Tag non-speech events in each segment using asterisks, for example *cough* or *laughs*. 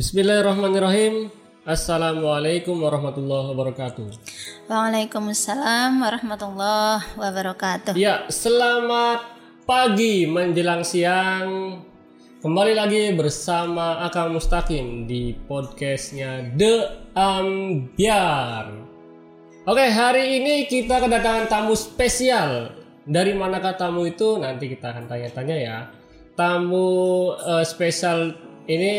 Bismillahirrahmanirrahim. Assalamualaikum warahmatullahi wabarakatuh. Waalaikumsalam warahmatullahi wabarakatuh. Ya, selamat pagi menjelang siang. Kembali lagi bersama Akang Mustaqim di podcastnya The Ambiar. Oke, hari ini kita kedatangan tamu spesial. Dari manakah tamu itu? Nanti kita akan tanya-tanya ya. Tamu eh, spesial ini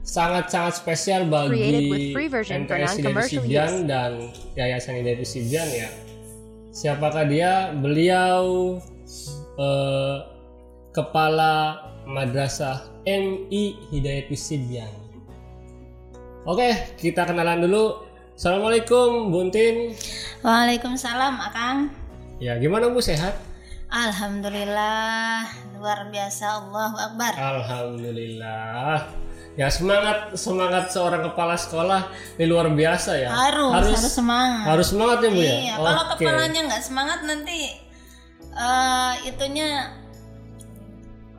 sangat-sangat spesial bagi Hidayat non-commercial Sibian dan Yayasan Hidayat Sibian ya. Siapakah dia? Beliau eh, kepala Madrasah MI Hidayat Sibian. Oke, kita kenalan dulu. Assalamualaikum, Buntin. Waalaikumsalam, Akang. Ya, gimana Bu sehat? Alhamdulillah, luar biasa Allahu Akbar. Alhamdulillah. Ya semangat semangat seorang kepala sekolah ini luar biasa ya. Harus, harus, semangat. harus semangat ya Bu ya. Iya, kalau Oke. kepalanya nggak semangat nanti eh itunya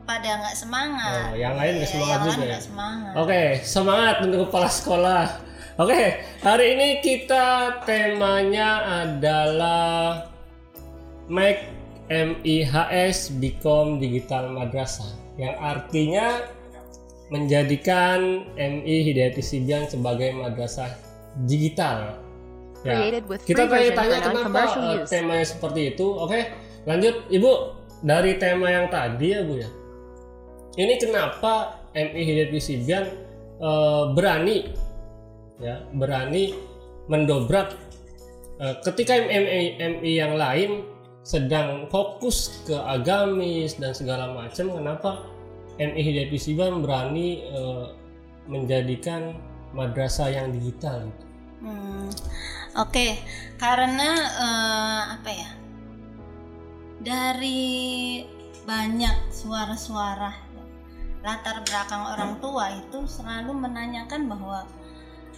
pada nggak semangat. Oh, yang lain nggak Iya, semangat yang juga ya? semangat. Oke, semangat untuk kepala sekolah. Oke, hari ini kita temanya adalah Make MIHS Become Digital Madrasah yang artinya menjadikan MI Hidayati Sibian sebagai madrasah digital. Ya, kita tanya-tanya kenapa eh, use. temanya seperti itu. Oke, lanjut Ibu dari tema yang tadi ya Bu ya. Ini kenapa MI Hidayat Sibian eh, berani ya berani mendobrak eh, ketika MI, MI yang lain sedang fokus ke agamis dan segala macam kenapa MI Hidayat Sibian berani eh, menjadikan madrasah yang digital gitu. Hmm, Oke, karena eh, apa ya? Dari banyak suara-suara latar belakang orang tua itu selalu menanyakan bahwa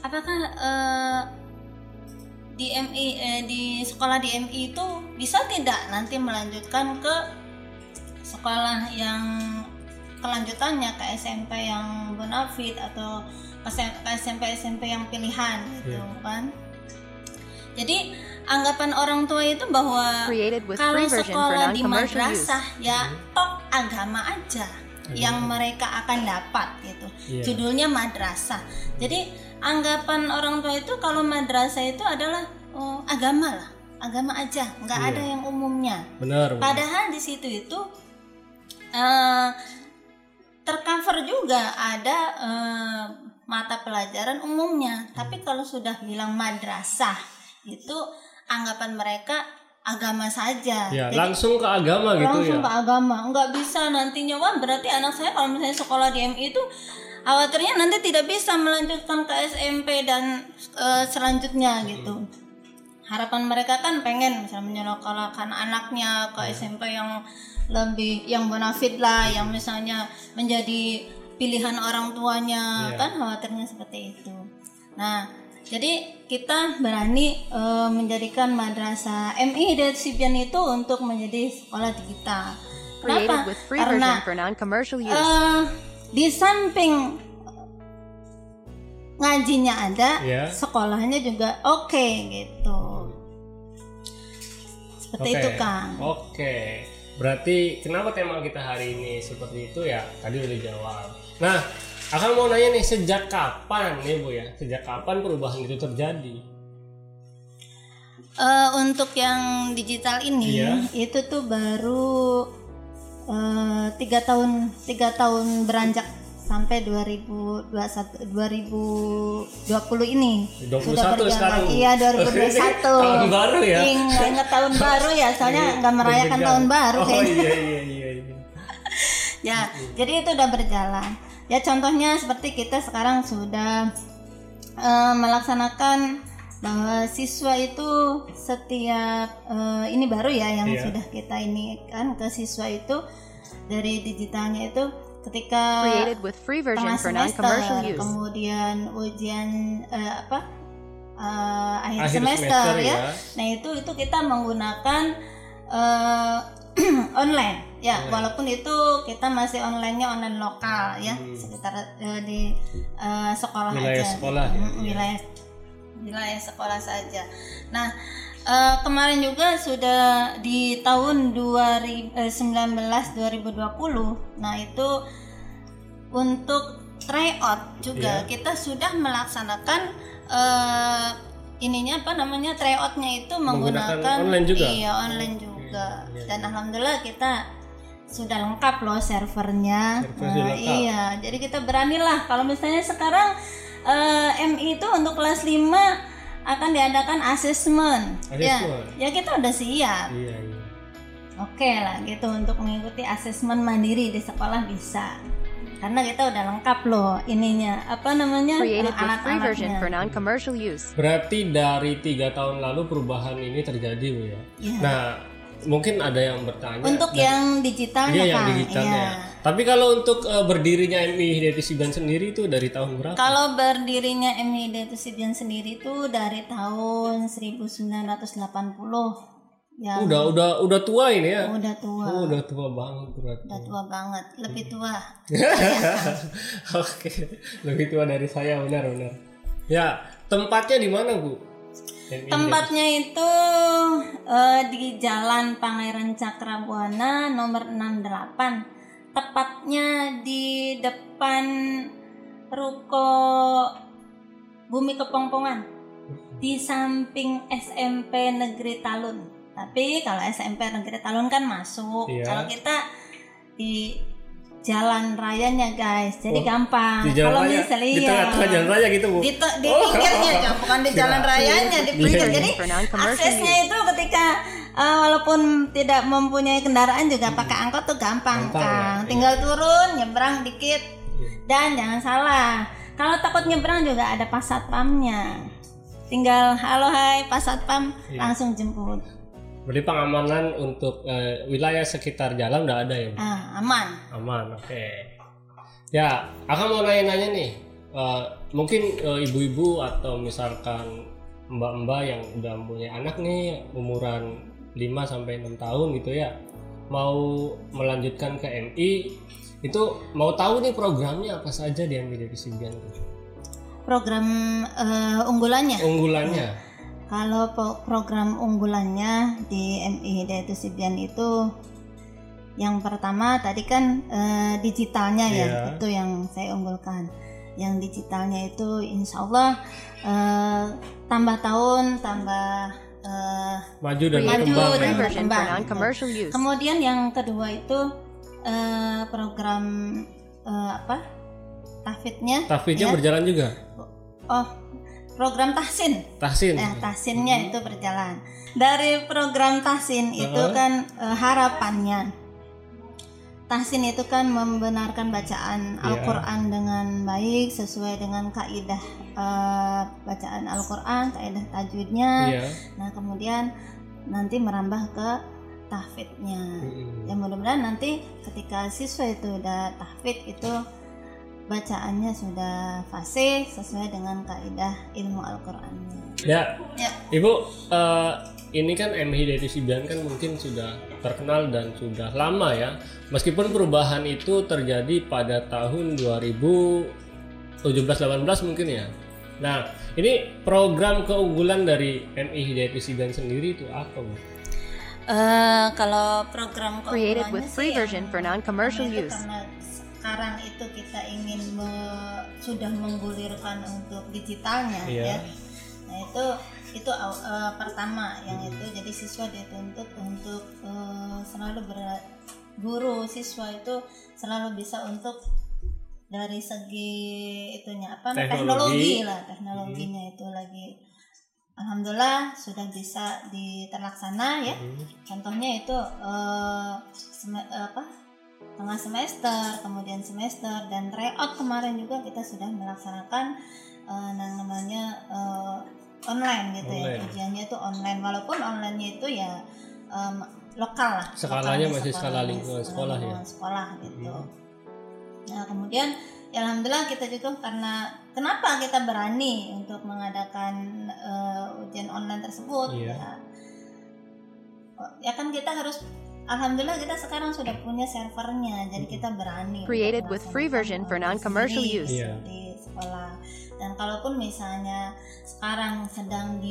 apakah eh, di MI eh, di sekolah di MI itu bisa tidak nanti melanjutkan ke sekolah yang kelanjutannya ke SMP yang bonafit atau ke SMP SMP yang pilihan gitu Iya. kan. Jadi anggapan orang tua itu bahwa Created with kalau sekolah di madrasah ya toh agama aja yang mereka akan dapat gitu. Iya. Judulnya madrasah. Jadi anggapan orang tua itu kalau madrasah itu adalah oh, agama lah, agama aja, nggak Iya. ada yang umumnya. Benar. Bu. Padahal di situ itu eh, tercover juga ada eh, mata pelajaran umumnya. Tapi kalau sudah bilang madrasah itu anggapan mereka agama saja. Ya, Jadi langsung ke agama gitu langsung ya. ke agama, nggak bisa nantinya wah berarti anak saya kalau misalnya sekolah di MI itu khawatirnya nanti tidak bisa melanjutkan ke SMP dan eh, selanjutnya gitu. Harapan mereka kan pengen misalnya menyekolahkan anaknya ke SMP yang lebih yang bonafit lah, yang misalnya menjadi pilihan orang tuanya Iya. kan khawatirnya seperti itu. Nah, jadi kita berani eh, menjadikan madrasah MI Hidayat Sibian itu untuk menjadi sekolah digital. Kenapa? with free Karena version for non-commercial use. eh, di samping ngajinya ada, Ya. sekolahnya juga oke gitu. Seperti Oke. itu Kang. Oke. Berarti kenapa tema kita hari ini seperti itu ya? Tadi udah dijawab. Nah, akan mau nanya nih sejak kapan nih Bu ya? Sejak kapan perubahan itu terjadi? Eh, untuk yang digital ini Iya. itu tuh baru eh, tiga tahun tiga tahun beranjak sampai 2021 2020 ini 21 sekarang. Iya 2021. *laughs* Tahun baru ya? Ingat, tahun *laughs* baru ya, soalnya nggak merayakan Deg-degan. tahun baru Oh kayaknya. iya iya iya iya. *laughs* Ya, jadi itu udah berjalan. Ya contohnya seperti kita sekarang sudah eh, melaksanakan bahwa siswa itu setiap eh, ini baru ya yang Iya. sudah kita ini kan ke siswa itu dari digitalnya itu ketika Created with free version tengah for non-commercial use. kemudian ujian eh, apa eh, akhir, Akhir semester, semester, ya. ya. Nah itu itu kita menggunakan eh, *clears throat* online ya, Online. walaupun itu kita masih onlinenya online lokal ya, Hmm. sekitar eh, di eh, sekolah Wilayah aja. sekolah, gitu. ya. Mm, wilayah wilayah sekolah saja. Nah eh, kemarin juga sudah di tahun 2019 2020, nah itu untuk tryout juga Iya. kita sudah melaksanakan eh, ininya apa namanya tryoutnya itu Menggunakan menggunakan online juga? iya online juga Iya, iya. dan alhamdulillah kita sudah lengkap loh servernya Server Eh, lengkap. iya jadi kita beranilah kalau misalnya sekarang eh, MI itu untuk kelas 5 akan diadakan asesmen ya Assessment. ya kita udah siap Iya, iya. Oke lah gitu untuk mengikuti asesmen mandiri di sekolah bisa karena kita udah lengkap loh ininya apa namanya Created with free version for alat-alatnya. non-commercial use. Berarti dari tiga tahun lalu perubahan ini terjadi bu ya. Iya. Nah mungkin ada yang bertanya. untuk dan- yang digitalnya Iya yang digitalnya. Iya. Tapi kalau untuk eh, berdirinya MI Hidayat sendiri itu dari tahun berapa? Kalau berdirinya MI Detusibian sendiri itu dari tahun 1980 ya Udah udah udah tua ini ya. udah tua Oh, udah tua banget berarti. udah tua banget lebih tua *laughs* Oke, lebih tua dari saya benar-benar. Ya, tempatnya di mana bu? MI Tempatnya itu eh, di Jalan Pangeran Cakrabuana nomor 68. Tepatnya di depan ruko Bumi Kepongpongan. Di samping SMP Negeri Talun. Tapi kalau SMP Negeri Talun kan masuk. Iya. Kalau kita di jalan rayanya guys. Jadi Oh, gampang. di jalan kalau raya, misalnya di tengah-tengah jalan raya gitu bu. di, di Oh. pinggirnya bukan di *laughs* jalan rayanya di Iya, pinggir iya. jadi aksesnya itu ketika uh, walaupun tidak mempunyai kendaraan juga pakai angkot tuh gampang, Gampang, ya, Kang iya. tinggal turun nyebrang dikit dan jangan salah kalau takut nyebrang juga ada pas satpamnya tinggal halo hai pas satpam Iya. langsung jemput Berarti pengamanan untuk eh, wilayah sekitar jalan udah ada ya bu? ah, aman Aman, oke. Ya, akan mau nanya-nanya nih. Eh, mungkin eh, ibu-ibu atau misalkan mbak-mbak yang udah punya anak nih umuran 5 sampai 6 tahun gitu ya. Mau melanjutkan ke MI itu mau tahu nih programnya apa saja di MI Divisi Bian program uh, unggulannya unggulannya Kalau po- program unggulannya di MI Hidayat Sibian itu yang pertama tadi kan eh, digitalnya ya Iya. itu yang saya unggulkan. Yang digitalnya itu insya Allah eh, tambah tahun tambah eh, maju dan Maju berkembang dan ya. berkembang. kemudian yang kedua itu eh, program eh, apa tahfidnya Tafidnya ya. berjalan juga. oh program tahsin Tahsin. Nah, tahsinnya itu berjalan. Dari program tahsin itu kan harapannya. Tahsin itu kan membenarkan bacaan Iya. Al-Qur'an dengan baik sesuai dengan kaidah eh, bacaan Al-Qur'an, kaidah tajwidnya. Iya. Nah, kemudian nanti merambah ke tahfidnya. Mm-mm. Ya mudah-mudahan nanti ketika siswa itu udah tahfidz itu bacaannya sudah fasih sesuai dengan kaidah ilmu Al-Qur'annya. Ya, Ya. Ibu, eh, ini kan MI Hidayat Sibian kan mungkin sudah terkenal dan sudah lama ya. Meskipun perubahan itu terjadi pada tahun 2017-18 mungkin ya. Nah, ini program keunggulan dari MI Hidayat sendiri itu apa, Bu? Eh, kalau program Created keunggulannya with sih free yang version for non-commercial pertama itu use. Karena sekarang itu kita ingin me- sudah menggulirkan untuk digitalnya Iya. ya. Nah itu itu eh, pertama yang itu jadi siswa dituntut untuk eh, selalu ber guru siswa itu selalu bisa untuk dari segi itunya apa Teknologi. teknologi lah teknologinya itu lagi Alhamdulillah sudah bisa diterlaksana ya Hmm. contohnya itu eh, sem- apa tengah semester, kemudian semester dan tryout kemarin juga kita sudah melaksanakan yang namanya eh, online gitu ya. Online. Ujiannya itu online walaupun online-nya itu ya em, lokal lah. Skalanya masih sekolah, skala lingkungan sekolah ya? lingkungan Sekolah gitu. Hmm. Nah, kemudian ya alhamdulillah kita juga karena kenapa kita berani untuk mengadakan eh, ujian online tersebut Iya. ya. Ya kan kita harus alhamdulillah kita sekarang sudah punya servernya jadi kita berani Created with free version for online non-commercial sendiri use. Iya. di sekolah. Dan kalaupun misalnya sekarang sedang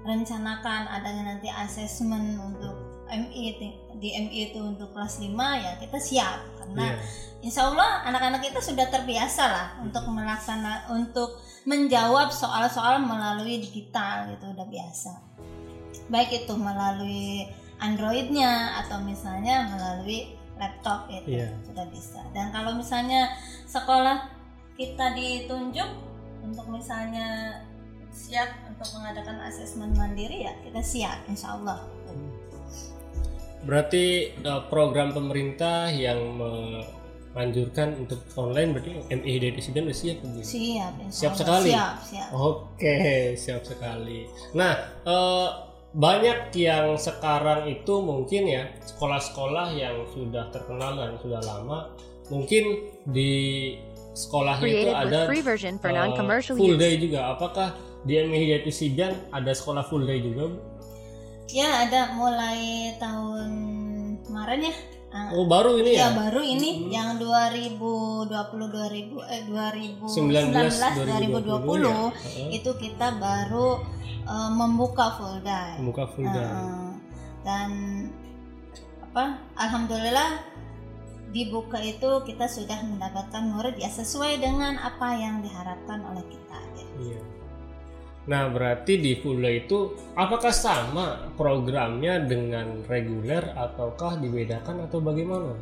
direncanakan adanya nanti asesmen untuk MI di- MI itu untuk kelas 5 ya kita siap karena Iya. Insya Allah anak-anak kita sudah terbiasa lah untuk melaksana untuk menjawab soal-soal melalui digital gitu udah biasa. Baik itu melalui Androidnya atau misalnya melalui laptop itu Iya. sudah bisa. Dan kalau misalnya sekolah kita ditunjuk untuk misalnya siap untuk mengadakan asesmen mandiri ya kita siap Insya Allah. Berarti eh, program pemerintah yang menganjurkan untuk online berarti MI Hidayat Isiden udah siap Bu? Siap, Siap sekali? Siap, siap. Oke, siap sekali. Nah, eh, banyak yang sekarang itu mungkin ya sekolah-sekolah yang sudah terkenal dan sudah lama, mungkin di sekolahnya itu Created ada with free version for non-commercial full use. day juga. Apakah di MI Hidayat Isidan ada sekolah full day juga? Bu? Ya ada mulai tahun kemarin ya. Ah, Oh, baru ini ya ya? baru ini Hmm. yang 2020 2000 eh 19 2019 2020 ya? Heeh. itu kita baru eh, membuka full day. Membuka full day. Heeh. dan apa? Alhamdulillah dibuka itu kita sudah mendapatkan murid ya sesuai dengan apa yang diharapkan oleh kita. gitu. Iya. Nah, berarti di full day itu apakah sama programnya dengan reguler ataukah dibedakan atau bagaimana?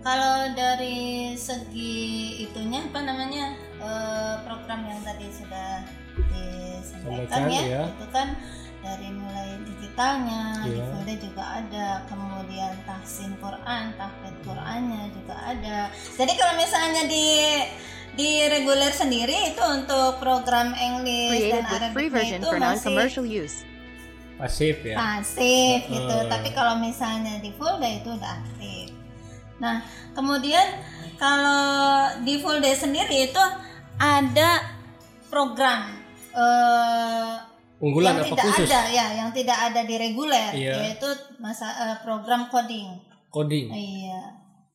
Kalau dari segi itunya apa namanya eh, program yang tadi sudah disampaikan Sampaikan, ya, ya. itu kan dari mulai digitalnya, di Iya. Full Day juga ada, kemudian tahsin Quran, tahfidz Qurannya juga ada. Jadi kalau misalnya di di reguler sendiri itu untuk program English Created dan version itu for masih non-commercial use. Pasif ya. pasif gitu. Heeh. Tapi kalau misalnya di full day itu udah aktif. Nah, kemudian kalau di full day sendiri itu ada program eh, Unggulan yang apa tidak khusus? ada ya, yang tidak ada di reguler Iya. yaitu masa eh, program coding. Coding. Iya.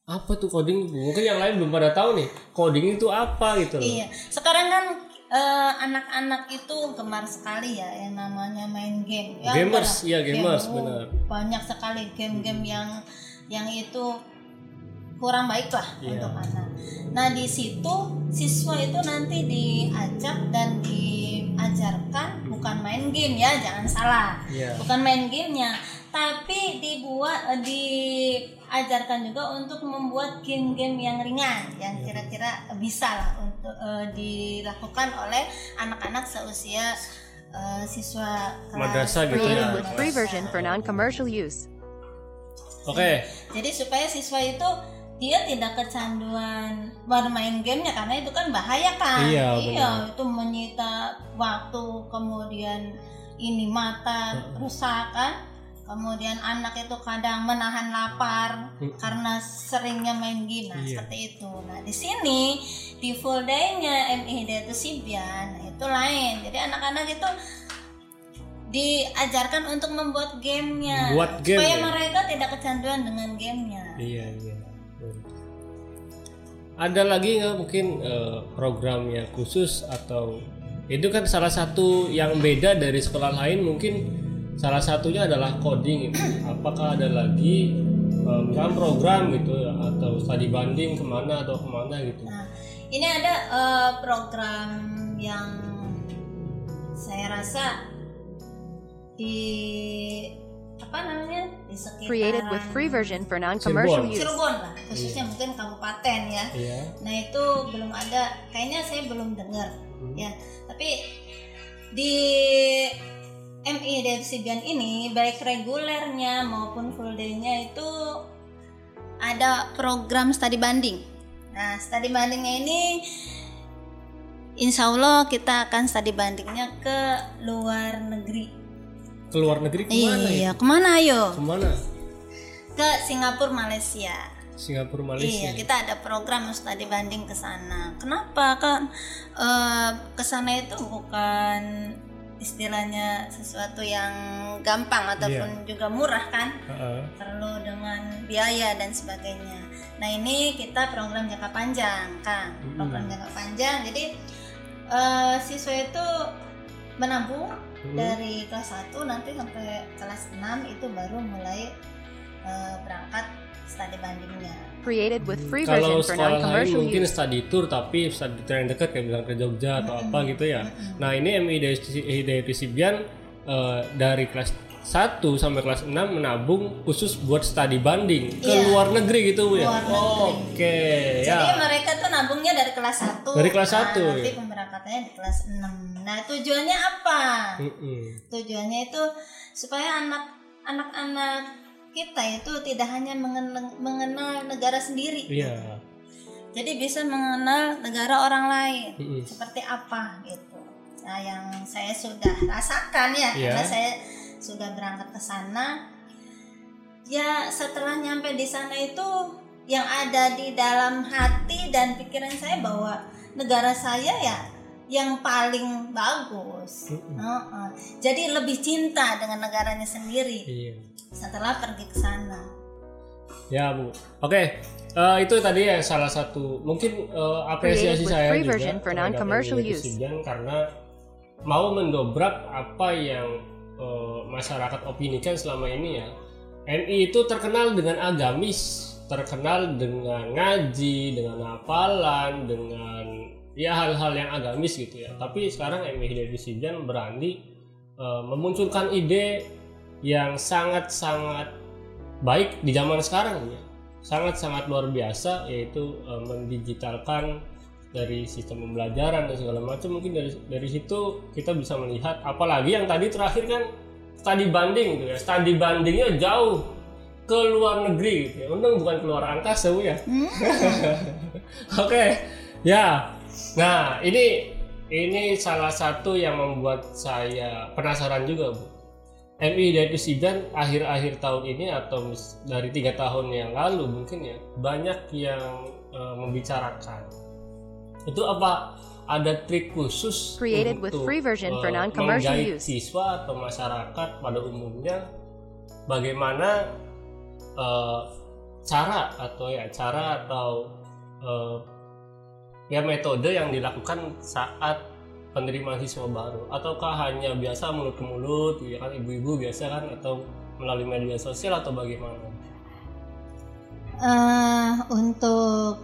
Apa tuh coding? Mungkin yang lain belum pada tahu nih. Coding itu apa gitu loh. Iya. Sekarang kan eh, anak-anak itu gemar sekali ya yang namanya main game. Ya, Gamers, iya, gamers, Game, oh, benar. Banyak sekali game-game yang yang itu kurang baik lah Iya. untuk anak. Nah di situ siswa itu nanti diajak dan diajarkan bukan main game ya, jangan salah. Iya. Bukan main gamenya, tapi dibuat eh, diajarkan juga untuk membuat game-game yang ringan, yang kira-kira bisa lah untuk eh, dilakukan oleh anak-anak seusia eh, siswa kelas Madrasah gitu ya. with free version for non-commercial use. Oke. Jadi supaya siswa itu dia tidak kecanduan bermain gamenya karena itu kan bahaya kan. Iya, benar. itu menyita waktu kemudian ini mata rusak kan. Kemudian anak itu kadang menahan lapar karena seringnya main game. Nah, Iya. seperti itu. Nah, di sini di full day-nya MI Hidayat Sibian nah, itu lain. Jadi anak-anak itu diajarkan untuk membuat gamenya Buat game supaya ya? mereka tidak kecanduan dengan gamenya. Iya, iya. Ada lagi nggak mungkin eh, programnya khusus atau itu kan salah satu yang beda dari sekolah lain mungkin salah satunya adalah coding. itu. Apakah ada lagi misalnya program gitu ya, atau studi banding ke mana atau ke mana gitu? Nah, ini ada eh, program yang saya rasa di apa namanya di sekitaran Created with free version for non-commercial Cirebon. use. Cirebon lah, khususnya mungkin kabupaten ya. Iya. Nah itu belum ada, kayaknya saya belum dengar Hmm. ya. Tapi di MI Sibian ini baik regulernya maupun full day-nya itu ada program studi banding. Nah, studi bandingnya ini Insya Allah kita akan studi bandingnya ke luar negeri. Ke luar negeri ke mana iya, ya? ke mana ayo? Ke mana? Ke Singapura, Malaysia. Singapura, Malaysia. Iya, kita ada program studi banding ke sana. Kenapa kan eh, ke sana itu bukan istilahnya sesuatu yang gampang ataupun juga murah kan? Heeh. Perlu dengan biaya dan sebagainya. Nah, ini kita program jangka panjang, Kang. Program jangka panjang. Jadi eh, siswa itu menabung Hmm. dari kelas 1 nanti sampai kelas 6 itu baru mulai eh, berangkat studi bandingnya. Created with free Kalau version for sekolah lain non-commercial mungkin use. study tour tapi study tour yang dekat kayak bilang ke Jogja atau apa gitu ya. Nah ini MI Hidayat Sibian eh, dari kelas 1 sampai kelas 6 menabung khusus buat studi banding ke Iya. luar negeri gitu Bu ya. Oke Jadi ya. mereka tuh nabungnya dari kelas 1. Dari kelas nah, satu, Nanti ya. pemberangkatannya di kelas 6. Nah, tujuannya apa? Mm-mm. Tujuannya itu supaya anak anak-anak kita itu tidak hanya mengenal, mengenal negara sendiri. Iya. Jadi bisa mengenal negara orang lain. Mm-mm. Seperti apa gitu. Nah, yang saya sudah rasakan ya, Iya. karena saya sudah berangkat ke sana. Ya, setelah nyampe di sana itu yang ada di dalam hati dan pikiran saya bahwa negara saya ya yang paling bagus. Mm-mm. Heeh. Jadi lebih cinta dengan negaranya sendiri Iya. setelah pergi ke sana. Ya bu, oke Eh, itu tadi ya salah satu mungkin eh, apresiasi saya free juga version for terhadap non-commercial Indonesia use. Sibian karena mau mendobrak apa yang eh, masyarakat opinikan selama ini ya. MI itu terkenal dengan agamis, terkenal dengan ngaji, dengan hafalan, dengan ya hal-hal yang agamis gitu ya. Tapi sekarang MI Hidayat Sibian berani eh, memunculkan ide yang sangat-sangat baik di zaman sekarang ya sangat-sangat luar biasa yaitu eh, mendigitalkan dari sistem pembelajaran dan segala macam mungkin dari dari situ kita bisa melihat apalagi yang tadi terakhir kan studi banding gitu ya. Studi bandingnya jauh ke luar negeri gitu ya. Untung bukan keluar angkasa bu ya. *laughs* Oke ya. Nah ini ini salah satu yang membuat saya penasaran juga bu. MI dari Sidan akhir-akhir tahun ini atau dari tiga tahun yang lalu mungkin ya banyak yang eh, membicarakan itu apa? Ada trik khusus Created with free version for eh, non-commercial menggait use. siswa atau masyarakat pada umumnya bagaimana eh, cara atau ya cara atau eh, ya metode yang dilakukan saat penerimaan siswa baru? Ataukah hanya biasa mulut ke mulut ya kan ibu-ibu biasa kan atau melalui media sosial atau bagaimana? Eh untuk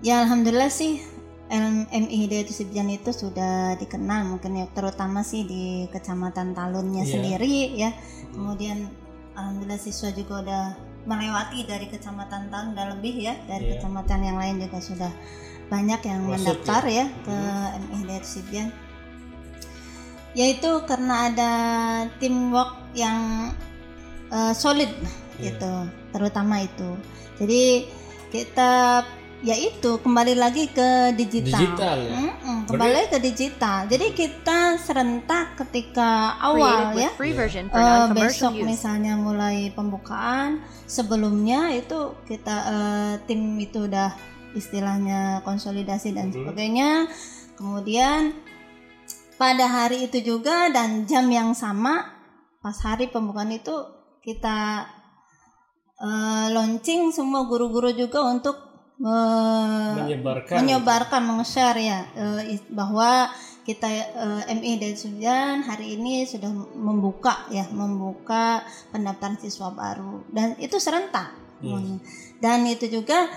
ya alhamdulillah sih MI Hidayat Subjan itu sudah dikenal mungkin ya terutama sih di kecamatan Talunnya Iya. sendiri ya kemudian alhamdulillah siswa juga udah melewati dari kecamatan Talun dan lebih ya dari Iya. kecamatan yang lain juga sudah banyak yang Masuk mendaftar ya. ya, ke MI Hidayat Subjan yaitu karena ada teamwork yang eh, solid Iya. gitu terutama itu jadi kita yaitu kembali lagi ke digital, Digital ya? Mm-mm, kembali ke digital jadi kita serentak ketika awal ya free version for non-commercial besok use. misalnya mulai pembukaan sebelumnya itu kita eh, tim itu udah istilahnya konsolidasi dan Mhm. sebagainya kemudian pada hari itu juga dan jam yang sama pas hari pembukaan itu kita eh, launching semua guru-guru juga untuk menyebarkan menyebarkan meng-share ya. Is- bahwa kita eh, MI dan Sudan hari ini sudah membuka ya membuka pendaftaran siswa baru. Dan itu serentak. Hmm. dan itu juga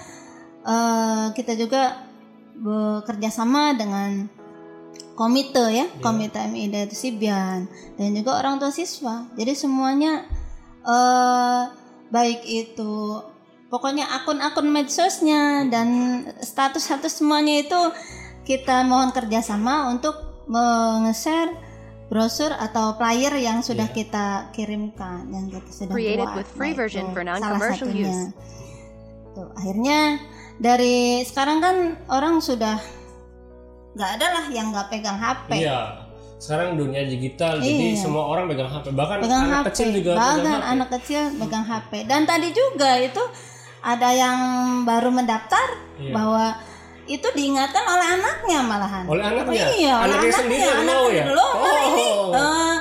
eh, kita juga bekerja sama dengan komite ya komite MI dan Sibian dan juga orang tua siswa. Jadi semuanya eh baik itu pokoknya akun-akun medsosnya dan status-status semuanya itu kita mohon kerjasama untuk meng-share brosur atau flyer yang sudah Iya. kita kirimkan yang kita sudah Created buat. with free Nah, version itu for salah non-commercial satunya. use. Tuh, akhirnya dari sekarang kan orang sudah nggak ada lah yang nggak pegang HP. Iya. Sekarang dunia digital, jadi Iya. semua orang pegang HP. Bahkan pegang anak HP. kecil juga Bahkan pegang HP. anak kecil pegang HP. Dan tadi juga itu ada yang baru mendaftar Iya. bahwa itu diingatkan oleh anaknya malahan. Oleh anaknya? Iya, oleh Anaknya sendiri yang anaknya mau ya? dulu. Oh, ini Oh. eh,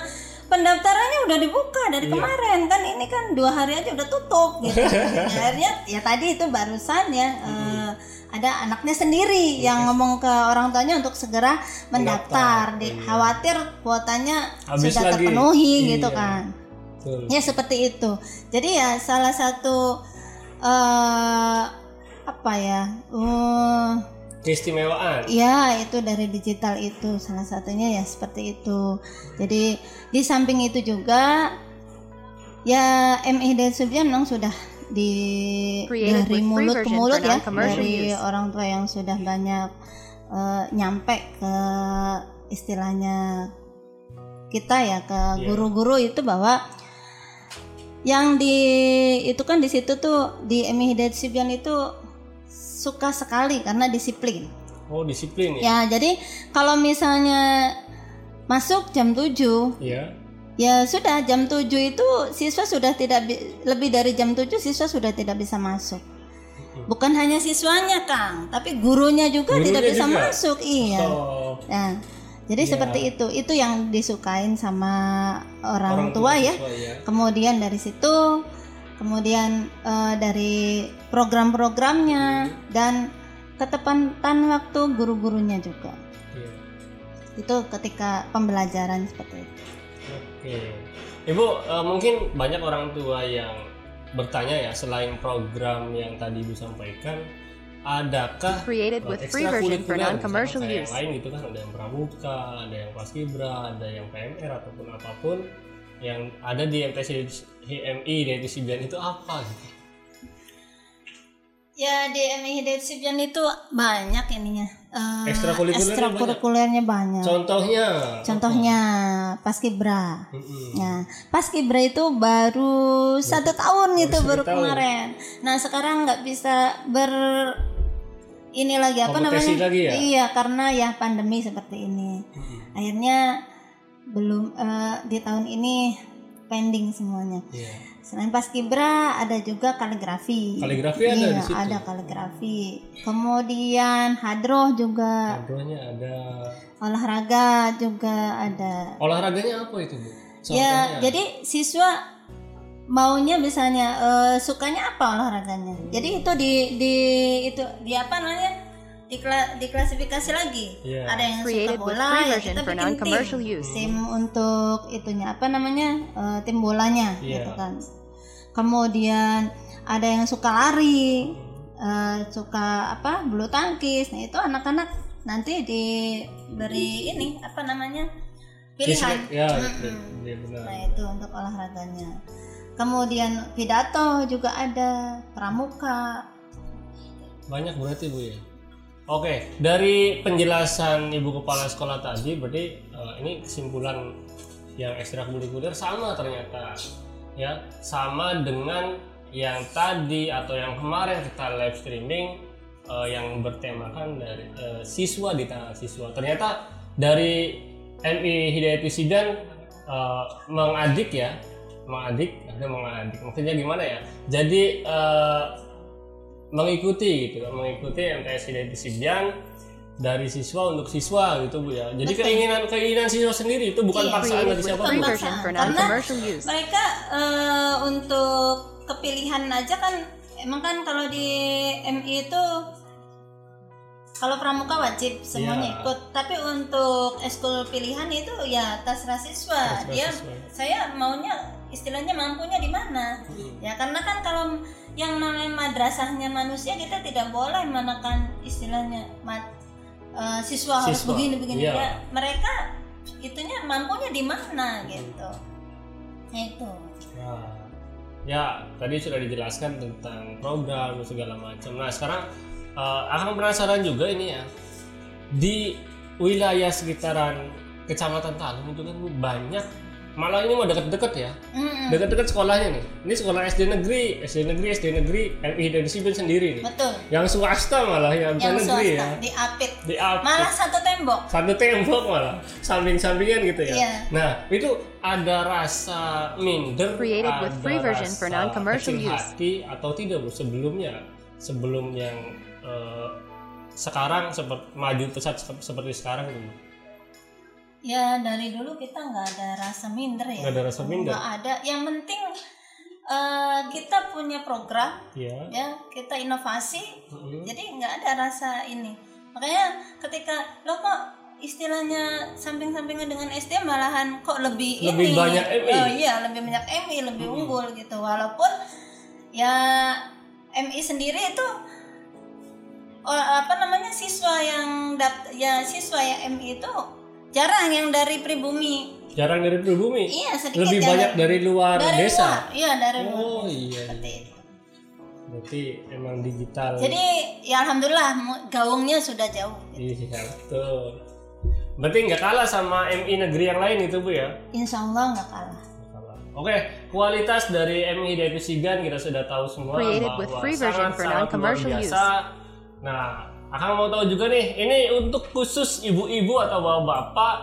pendaftarannya udah dibuka dari Iya. kemarin kan ini kan dua hari aja udah tutup gitu. *laughs* Akhirnya ya tadi itu barusan ya eh, ada anaknya sendiri yang ngomong ke orang tuanya untuk segera mendaftar. Mendaftar, Di, iya. Khawatir kuotanya Habis sudah lagi. terpenuhi Iya. gitu kan. Betul. Ya seperti itu. Jadi ya salah satu eh apa ya? eh, Keistimewaan. Ya, itu dari digital itu salah satunya ya seperti itu. Jadi di samping itu juga ya MI dan Subjan memang sudah di Created dari mulut ke mulut ya dari use. orang tua yang sudah banyak eh, nyampe ke istilahnya kita ya ke Iya. guru-guru itu bahwa yang di itu kan di situ tuh di MI Hidayat Subjan itu suka sekali karena disiplin. Oh, disiplin ya. Ya, jadi kalau misalnya masuk jam 7, Iya. ya sudah jam 7 itu siswa sudah tidak bi- lebih dari jam 7 siswa sudah tidak bisa masuk. Bukan hanya siswanya, Kang, tapi gurunya juga Gurunya tidak bisa juga? masuk. Iya. Oh, Nah, jadi Ya. seperti itu. Itu yang disukain sama orang, tua, ya. siswa ya. Kemudian dari situ, kemudian eh, dari program-programnya dan ketepatan waktu guru-gurunya juga. Iya. Itu ketika pembelajaran seperti itu. Oke. Ibu, eh, mungkin banyak orang tua yang bertanya ya selain program yang tadi Ibu sampaikan, adakah Created with free version for non-commercial use. Yang lain gitu kan ada yang pramuka, ada yang paskibra, ada yang PMR ataupun apa pun yang ada di MTC HMI di MTC Bian itu apa gitu? Ya di MI Hidayat Sibjan itu banyak ininya. Eh, Ekstrakurikulernya ekstrakurikulernya banyak. Contohnya? Contohnya Paskibra. Mm-mm. Ya, Paskibra itu baru satu tahun itu satu baru tahun. kemarin. Nah sekarang nggak bisa ber ini lagi apa Kompetisi namanya? lagi ya? Iya karena ya pandemi seperti ini. Mm-mm. Akhirnya belum eh, di tahun ini pending semuanya. Iya. Selain Paskibra ada juga kaligrafi. Kaligrafi ada Iya, di situ? ada kaligrafi. Kemudian hadroh juga, Contohnya ada olahraga juga ada. olahraganya apa itu Bu? Ya, jadi siswa maunya misalnya eh, sukanya apa olahraganya. Jadi itu di di itu di apa namanya? Di kla- diklasifikasi lagi. Iya. Ada yang Created suka bola ya version kita for bikin tim. use. Tim untuk itunya apa namanya? eh, tim bolanya Iya. gitu kan. Kemudian ada yang suka lari, eh, suka apa? bulu tangkis. Nah, itu anak-anak nanti diberi ini apa namanya? pilihan. Ya, Mm-mm. iya benar. Nah itu untuk olahraganya. Kemudian pidato juga ada, pramuka. Banyak berarti Bu ya. Oke, dari penjelasan Ibu Kepala Sekolah tadi berarti eh, ini kesimpulan yang ekstrakurikuler sama ternyata ya, sama dengan yang tadi atau yang kemarin kita live streaming eh, yang bertemakan dari eh, siswa di tangan siswa. Ternyata dari MI Hidayat Wisidan eh, mengadik ya, mengadik, ada mengadik. Maksudnya gimana ya? Jadi eh, mengikuti gitu mengikuti MTS Hidayat Sibjan dari siswa untuk siswa gitu Bu ya. Jadi keinginan keinginan siswa sendiri itu bukan Iya. paksaan dari siapa for Karena-. Mereka eh, untuk kepilihan aja kan, emang kan kalau di MI itu kalau pramuka wajib semuanya Iya. ikut. Tapi untuk eskul pilihan itu ya terserah siswa. Terserah Dia siswa. saya maunya istilahnya mampunya di mana. Hmm. Ya karena kan kalau yang namanya madrasahnya manusia kita tidak boleh menekan istilahnya mat- eh, siswa, harus Siswa, begini begini iya. ya mereka itunya mampunya di mana gitu. Nah, itu. Nah, ya tadi sudah dijelaskan tentang program segala macam. Nah sekarang eh, akan penasaran juga ini ya di wilayah sekitaran Kecamatan Talun itu kan banyak malah ini mau deket-deket ya Mm-mm. deket-deket sekolahnya nih ini sekolah SD negeri SD negeri SD negeri MI dan Siben sendiri nih betul yang swasta malah yang bukan yang negeri swasta ya di Apit di up malah satu tembok satu tembok malah samping-sampingan gitu ya. Iya. Nah itu ada rasa minder, Created with ada free version for non-commercial use. hati atau tidak Bu sebelumnya sebelum yang eh, sekarang seperti maju pesat sep- seperti sekarang ini. Ya dari dulu kita nggak ada rasa minder ya Nggak ada rasa minder. nggak ada yang penting eh, kita punya program Ya. ya kita inovasi Mm-mm. jadi nggak ada rasa ini makanya ketika lo kok istilahnya samping-sampingan dengan SD malahan kok lebih Lebih ini banyak MI. Oh, iya lebih banyak MI lebih unggul gitu walaupun ya MI sendiri itu oh, apa namanya siswa yang dapt ya siswa yang MI itu jarang yang dari pribumi Jarang dari pribumi. iya sedikit Lebih yang banyak dari luar dari desa. luar. iya dari luar Oh desa. iya. Seperti iya. itu. Berarti emang digital. jadi ya alhamdulillah gaungnya sudah jauh Iya betul. Berarti nggak kalah sama MI negeri yang lain itu bu ya? insya Allah nggak kalah Oke, kualitas dari MI Devi Sigan kita sudah tahu semua Created bahwa with free version sangat, for sangat luar non-commercial biasa. Nah, akan mau tahu juga nih, ini untuk khusus ibu-ibu atau bapak-bapak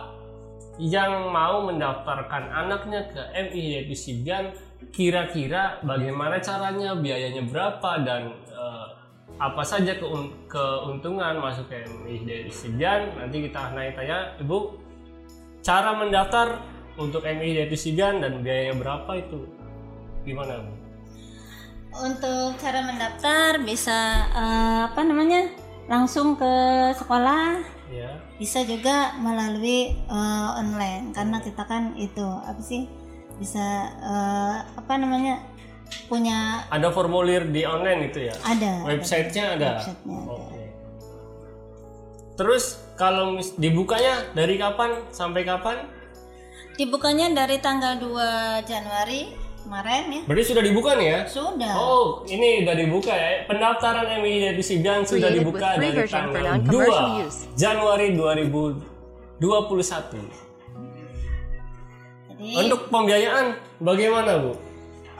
yang mau mendaftarkan anaknya ke MI Devi Sigan, kira-kira bagaimana caranya, biayanya berapa dan eh, apa saja keun- keuntungan masuk ke MI Devi Sigan? Nanti kita nanya-tanya, ibu, cara mendaftar untuk MI Devi Sigan dan biayanya berapa itu gimana bu? untuk cara mendaftar bisa eh, apa namanya langsung ke sekolah Ya, bisa juga melalui eh, online karena kita kan itu apa sih bisa eh, apa namanya punya ada formulir di online itu ya? ada Websitenya ada. Websitenya ada. Oke. Terus kalau dibukanya dari kapan sampai kapan? dibukanya dari tanggal 2 Januari kemarin ya Berarti sudah dibuka nih ya? sudah Oh, ini udah dibuka ya. Pendaftaran MI Devi Sigan sudah dibuka dari tanggal non-commercial 2 use. Januari 2021. jadi Untuk pembiayaan bagaimana bu?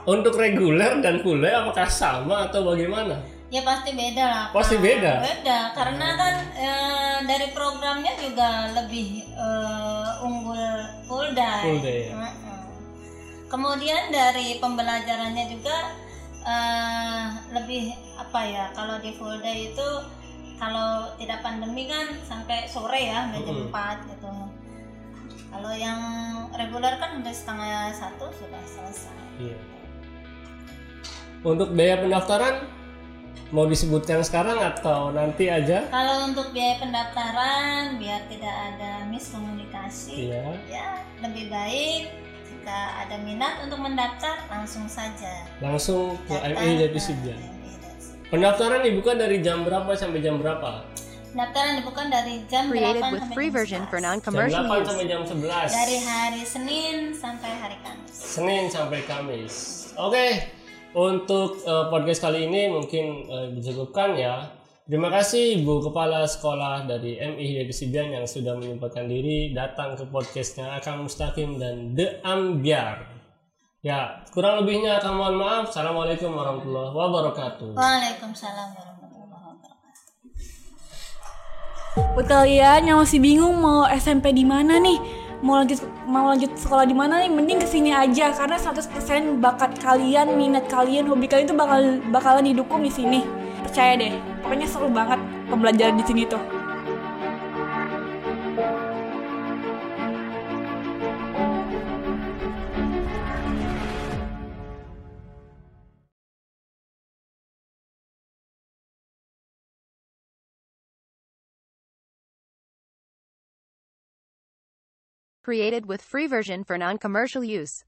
Untuk reguler dan kuliah apakah sama atau bagaimana? ya pasti beda lah Pasti Kak. beda? beda karena kan eh, dari programnya juga lebih eh, unggul full day, Full day, ya. Mm-mm. Kemudian dari pembelajarannya juga eh, lebih apa ya kalau di full day itu kalau tidak pandemi kan sampai sore ya jam Mm-mm. 4 gitu kalau yang reguler kan udah setengah satu sudah selesai Iya. Untuk biaya pendaftaran mau disebutkan sekarang atau nanti aja? Kalau untuk biaya pendaftaran biar tidak ada miskomunikasi, Iya. ya lebih baik jika ada minat untuk mendaftar langsung saja. Langsung ke MI. MI Devi. Pendaftaran dibuka dari jam berapa sampai jam berapa? Pendaftaran dibuka dari jam Created 8 with sampai free jam version 11. for Jam non-commercial 8 use. sampai jam 11. Dari hari Senin sampai hari Kamis. Senin sampai Kamis. Oke, untuk eh, podcast kali ini mungkin eh, dicukupkan ya. Terima kasih Ibu Kepala Sekolah dari MI Sibian yang sudah menyempatkan diri datang ke podcastnya Akang Mustaqim dan The Ambiar. Ya, kurang lebihnya akan mohon maaf. Assalamualaikum warahmatullahi wabarakatuh. Waalaikumsalam warahmatullahi wabarakatuh. Buat kalian yang masih bingung mau SMP di mana nih, mau lanjut mau lanjut sekolah di mana nih, mending ke sini aja karena 100% bakat kalian, minat kalian, hobi kalian itu bakal bakalan didukung di sini. Percaya deh, pokoknya seru banget pembelajaran di sini tuh. Created with free version for non-commercial use.